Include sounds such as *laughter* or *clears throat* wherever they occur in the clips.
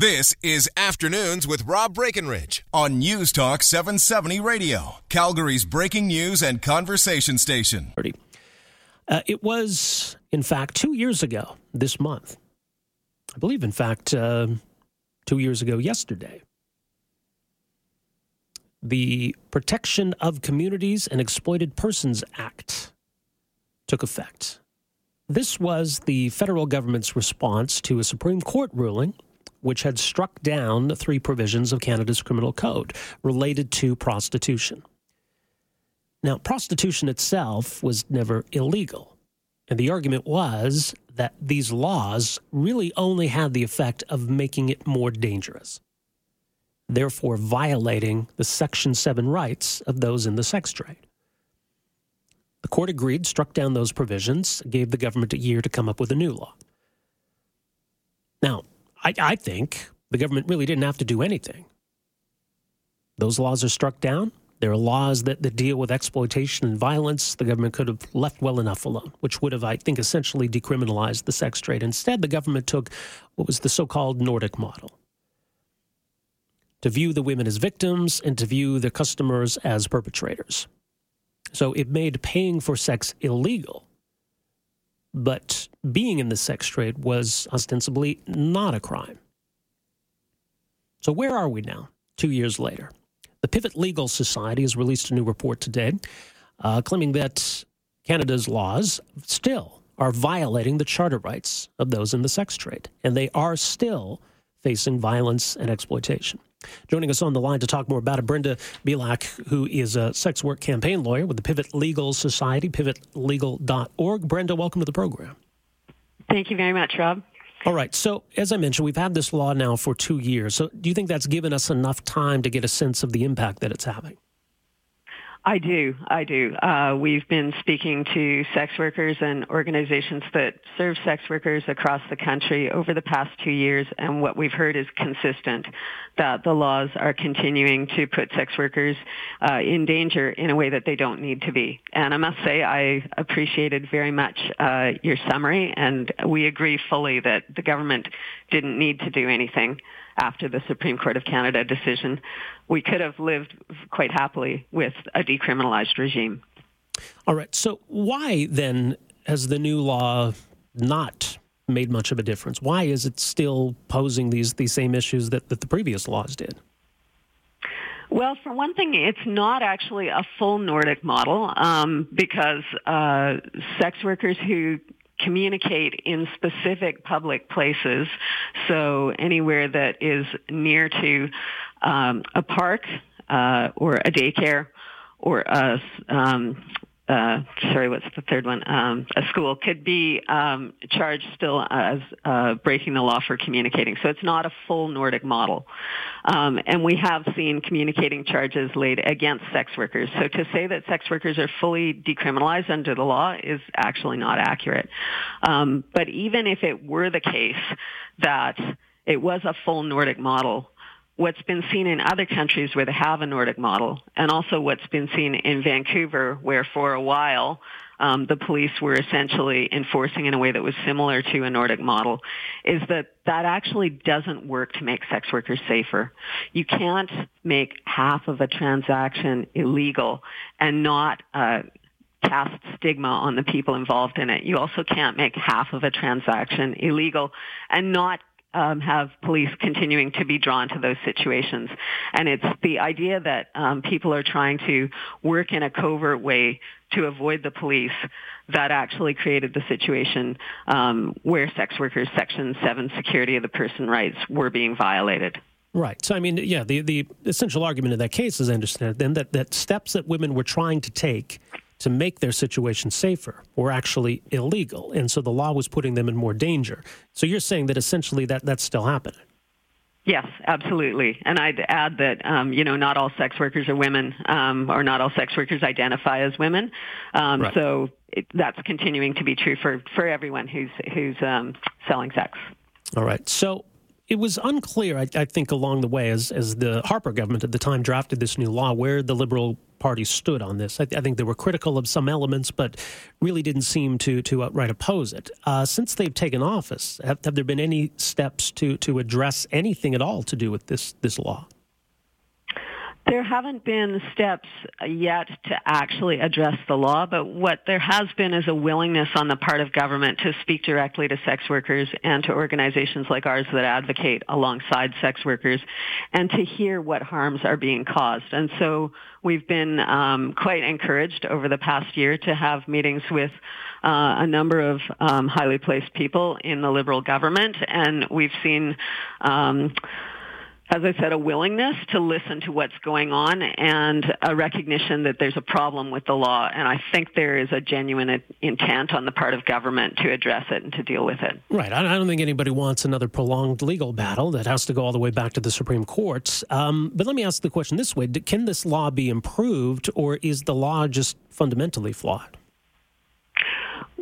This is Afternoons with Rob Breckenridge on News Talk 770 Radio, Calgary's breaking news and conversation station. Uh, it was, in fact, two years ago this month. I believe, in fact, uh, two years ago yesterday. The Protection of Communities and Exploited Persons Act took effect. This was the federal government's response to a Supreme Court ruling which had struck down three provisions of Canada's criminal code related to prostitution. Now, prostitution itself was never illegal. And the argument was that these laws really only had the effect of making it more dangerous, therefore, violating the Section 7 rights of those in the sex trade. The court agreed, struck down those provisions, gave the government a year to come up with a new law. Now, I, I think the government really didn't have to do anything. Those laws are struck down. There are laws that, that deal with exploitation and violence. The government could have left well enough alone, which would have, I think, essentially decriminalized the sex trade. Instead, the government took what was the so called Nordic model to view the women as victims and to view the customers as perpetrators. So it made paying for sex illegal but being in the sex trade was ostensibly not a crime. So, where are we now, two years later? The Pivot Legal Society has released a new report today uh, claiming that Canada's laws still are violating the charter rights of those in the sex trade, and they are still facing violence and exploitation. Joining us on the line to talk more about it, Brenda Belak, who is a sex work campaign lawyer with the Pivot Legal Society, pivotlegal.org. Brenda, welcome to the program. Thank you very much, Rob. All right. So, as I mentioned, we've had this law now for two years. So, do you think that's given us enough time to get a sense of the impact that it's having? I do. I do. Uh, we've been speaking to sex workers and organizations that serve sex workers across the country over the past two years, and what we've heard is consistent that the laws are continuing to put sex workers uh, in danger in a way that they don't need to be. And I must say, I appreciated very much uh, your summary, and we agree fully that the government didn't need to do anything after the Supreme Court of Canada decision, we could have lived quite happily with a decriminalized regime. All right. So, why then has the new law not made much of a difference? Why is it still posing these, these same issues that, that the previous laws did? Well, for one thing, it's not actually a full Nordic model um, because uh, sex workers who communicate in specific public places. So anywhere that is near to um, a park uh, or a daycare or a um, uh, sorry, what's the third one? Um, a school could be um, charged still as uh, breaking the law for communicating. So it's not a full Nordic model. Um, and we have seen communicating charges laid against sex workers. So to say that sex workers are fully decriminalized under the law is actually not accurate. Um, but even if it were the case that it was a full Nordic model, what's been seen in other countries where they have a Nordic model, and also what's been seen in Vancouver, where for a while um, the police were essentially enforcing in a way that was similar to a Nordic model, is that that actually doesn't work to make sex workers safer. You can't make half of a transaction illegal and not uh, cast stigma on the people involved in it. You also can't make half of a transaction illegal and not um, have police continuing to be drawn to those situations. And it's the idea that um, people are trying to work in a covert way to avoid the police that actually created the situation um, where sex workers' Section 7 security of the person rights were being violated. Right. So, I mean, yeah, the, the essential argument in that case, as I understand it, then that, that steps that women were trying to take to make their situation safer were actually illegal. And so the law was putting them in more danger. So you're saying that essentially that, that's still happening. Yes, absolutely. And I'd add that, um, you know, not all sex workers are women, um, or not all sex workers identify as women. Um, right. So it, that's continuing to be true for, for everyone who's, who's um, selling sex. All right. So it was unclear, I, I, think, along the way, as, as the Harper government at the time drafted this new law, where the Liberal Party stood on this. I, I think they were critical of some elements, but really didn't seem to, to outright oppose it. Uh, since they've taken office, have, have there been any steps to, to address anything at all to do with this, this law? There haven't been steps yet to actually address the law, but what there has been is a willingness on the part of government to speak directly to sex workers and to organizations like ours that advocate alongside sex workers and to hear what harms are being caused. And so we've been um, quite encouraged over the past year to have meetings with uh, a number of um, highly placed people in the Liberal government, and we've seen um, as I said, a willingness to listen to what's going on and a recognition that there's a problem with the law. And I think there is a genuine intent on the part of government to address it and to deal with it. Right. I don't think anybody wants another prolonged legal battle that has to go all the way back to the Supreme Court. Um, but let me ask the question this way Can this law be improved, or is the law just fundamentally flawed?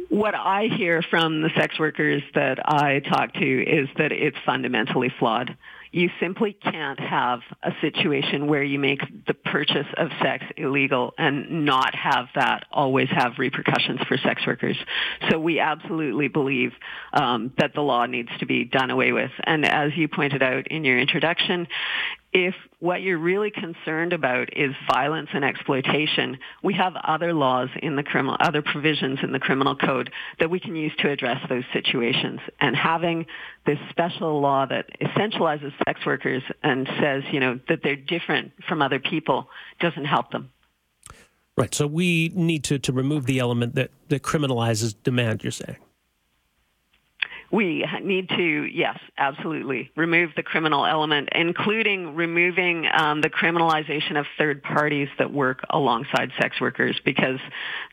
what I hear from the sex workers that I talk to is that it's fundamentally flawed you simply can't have a situation where you make the purchase of sex illegal and not have that always have repercussions for sex workers. So we absolutely believe um, that the law needs to be done away with. And as you pointed out in your introduction, if what you're really concerned about is violence and exploitation, we have other laws in the criminal, other provisions in the criminal code that we can use to address those situations. And having this special law that essentializes sex workers and says, you know, that they're different from other people doesn't help them. Right. So we need to, to remove the element that, that criminalizes demand, you're saying? We need to, yes, absolutely, remove the criminal element, including removing um, the criminalization of third parties that work alongside sex workers, because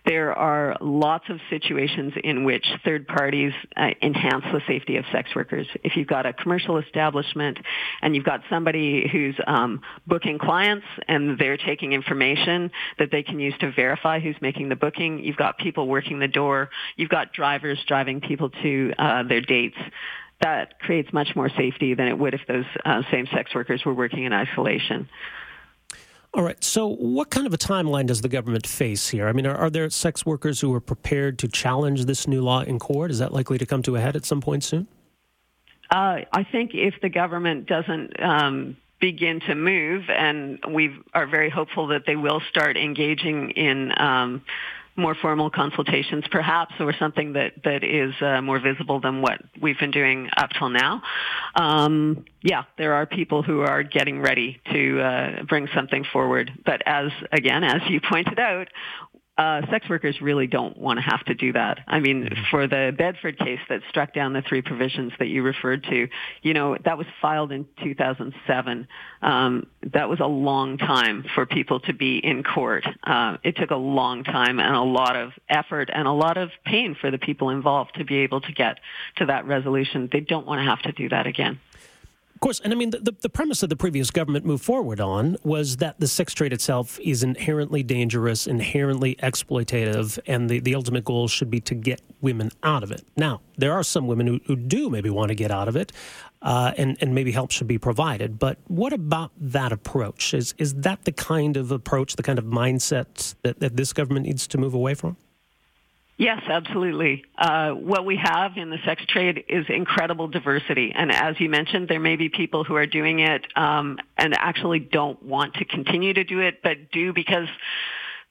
there are lots of situations in which third parties uh, enhance the safety of sex workers. If you've got a commercial establishment and you've got somebody who's um, booking clients and they're taking information that they can use to verify who's making the booking, you've got people working the door, you've got drivers driving people to uh, their dates, that creates much more safety than it would if those uh, same-sex workers were working in isolation. All right. So, what kind of a timeline does the government face here? I mean, are, are, there sex workers who are prepared to challenge this new law in court? Is that likely to come to a head at some point soon? Uh, I think if the government doesn't um, begin to move, and we are very hopeful that they will start engaging in um, more formal consultations perhaps or something that, that is uh, more visible than what we've been doing up till now. Um, yeah, there are people who are getting ready to uh, bring something forward. But as, again, as you pointed out, uh, sex workers really don't want to have to do that. I mean, mm-hmm. for the Bedford case that struck down the three provisions that you referred to, you know, that was filed in 2007. Um, that was a long time for people to be in court. Uh, it took a long time and a lot of effort and a lot of pain for the people involved to be able to get to that resolution. They don't want to have to do that again course, and I mean, the, the premise that the previous government moved forward on was that the sex trade itself is inherently dangerous, inherently exploitative, and the, the ultimate goal should be to get women out of it. Now, there are some women who, who do maybe want to get out of it, uh, and, and maybe help should be provided. But what about that approach? Is, is that the kind of approach, the kind of mindset that, that this government needs to move away from? Yes, absolutely. Uh, what we have in the sex trade is incredible diversity. And as you mentioned, there may be people who are doing it um, and actually don't want to continue to do it, but do because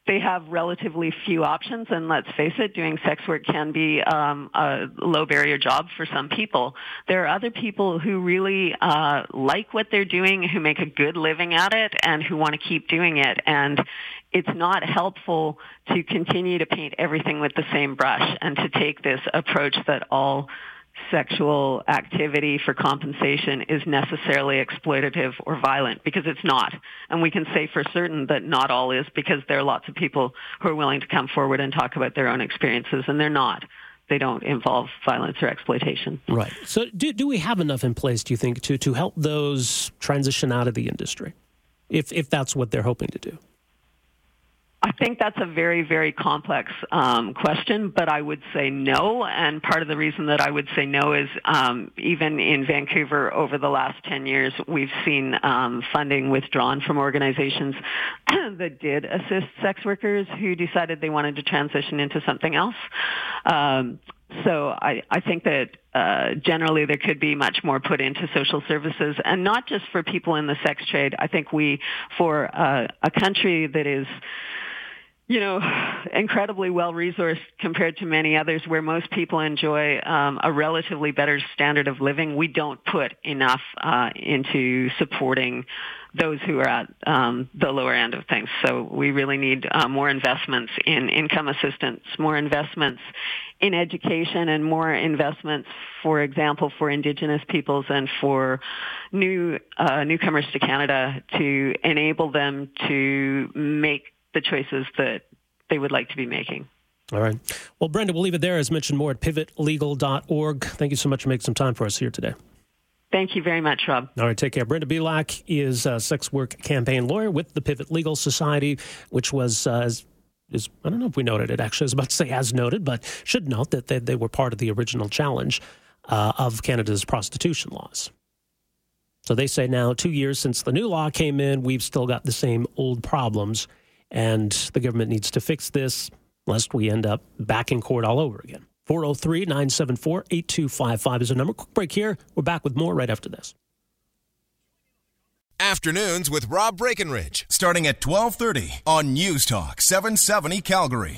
they have relatively few options. And let's face it, doing sex work can be um, a low barrier job for some people. There are other people who really uh, like what they're doing, who make a good living at it, and who want to keep doing it. And it's not helpful to continue to paint everything with the same brush and to take this approach that all sexual activity for compensation is necessarily exploitative or violent because it's not. And we can say for certain that not all is because there are lots of people who are willing to come forward and talk about their own experiences and they're not. they don't involve violence or exploitation. Right. So, do, do we have enough in place, do you think, to, to help those transition out of the industry, if, if that's what they're hoping to do? I think that's a very, very complex um, question, but I would say no. And part of the reason that I would say no is um, even in Vancouver over the last 10 years, we've seen um, funding withdrawn from organizations *clears throat* that did assist sex workers who decided they wanted to transition into something else. Um, so I, I think that uh, generally there could be much more put into social services, and not just for people in the sex trade. I think we, for uh, a country that is you know, *sighs* incredibly well resourced compared to many others where most people enjoy um, a relatively better standard of living. We don't put enough uh, into supporting those who are at um, the lower end of things. So we really need uh, more investments in income assistance, more investments in education, and more investments, for example, for Indigenous peoples and for new uh, newcomers to Canada to enable them to make the choices that they would like to be making. All right. Well, Brenda, we'll leave it there. As mentioned, more at pivotlegal.org. Thank you so much for making some time for us here today. Thank you very much, Rob. All right, take care. Brenda Belak is a sex work campaign lawyer with the Pivot Legal Society, which was. Uh, is, I don't know if we noted it actually. I was about to say as noted, but should note that they, they were part of the original challenge uh, of Canada's prostitution laws. So they say now, two years since the new law came in, we've still got the same old problems and the government needs to fix this lest we end up back in court all over again. 403 974 8255 is a number. Quick break here. We're back with more right after this. Afternoons with Rob Breckenridge, starting at 1230 on News Talk 770 Calgary.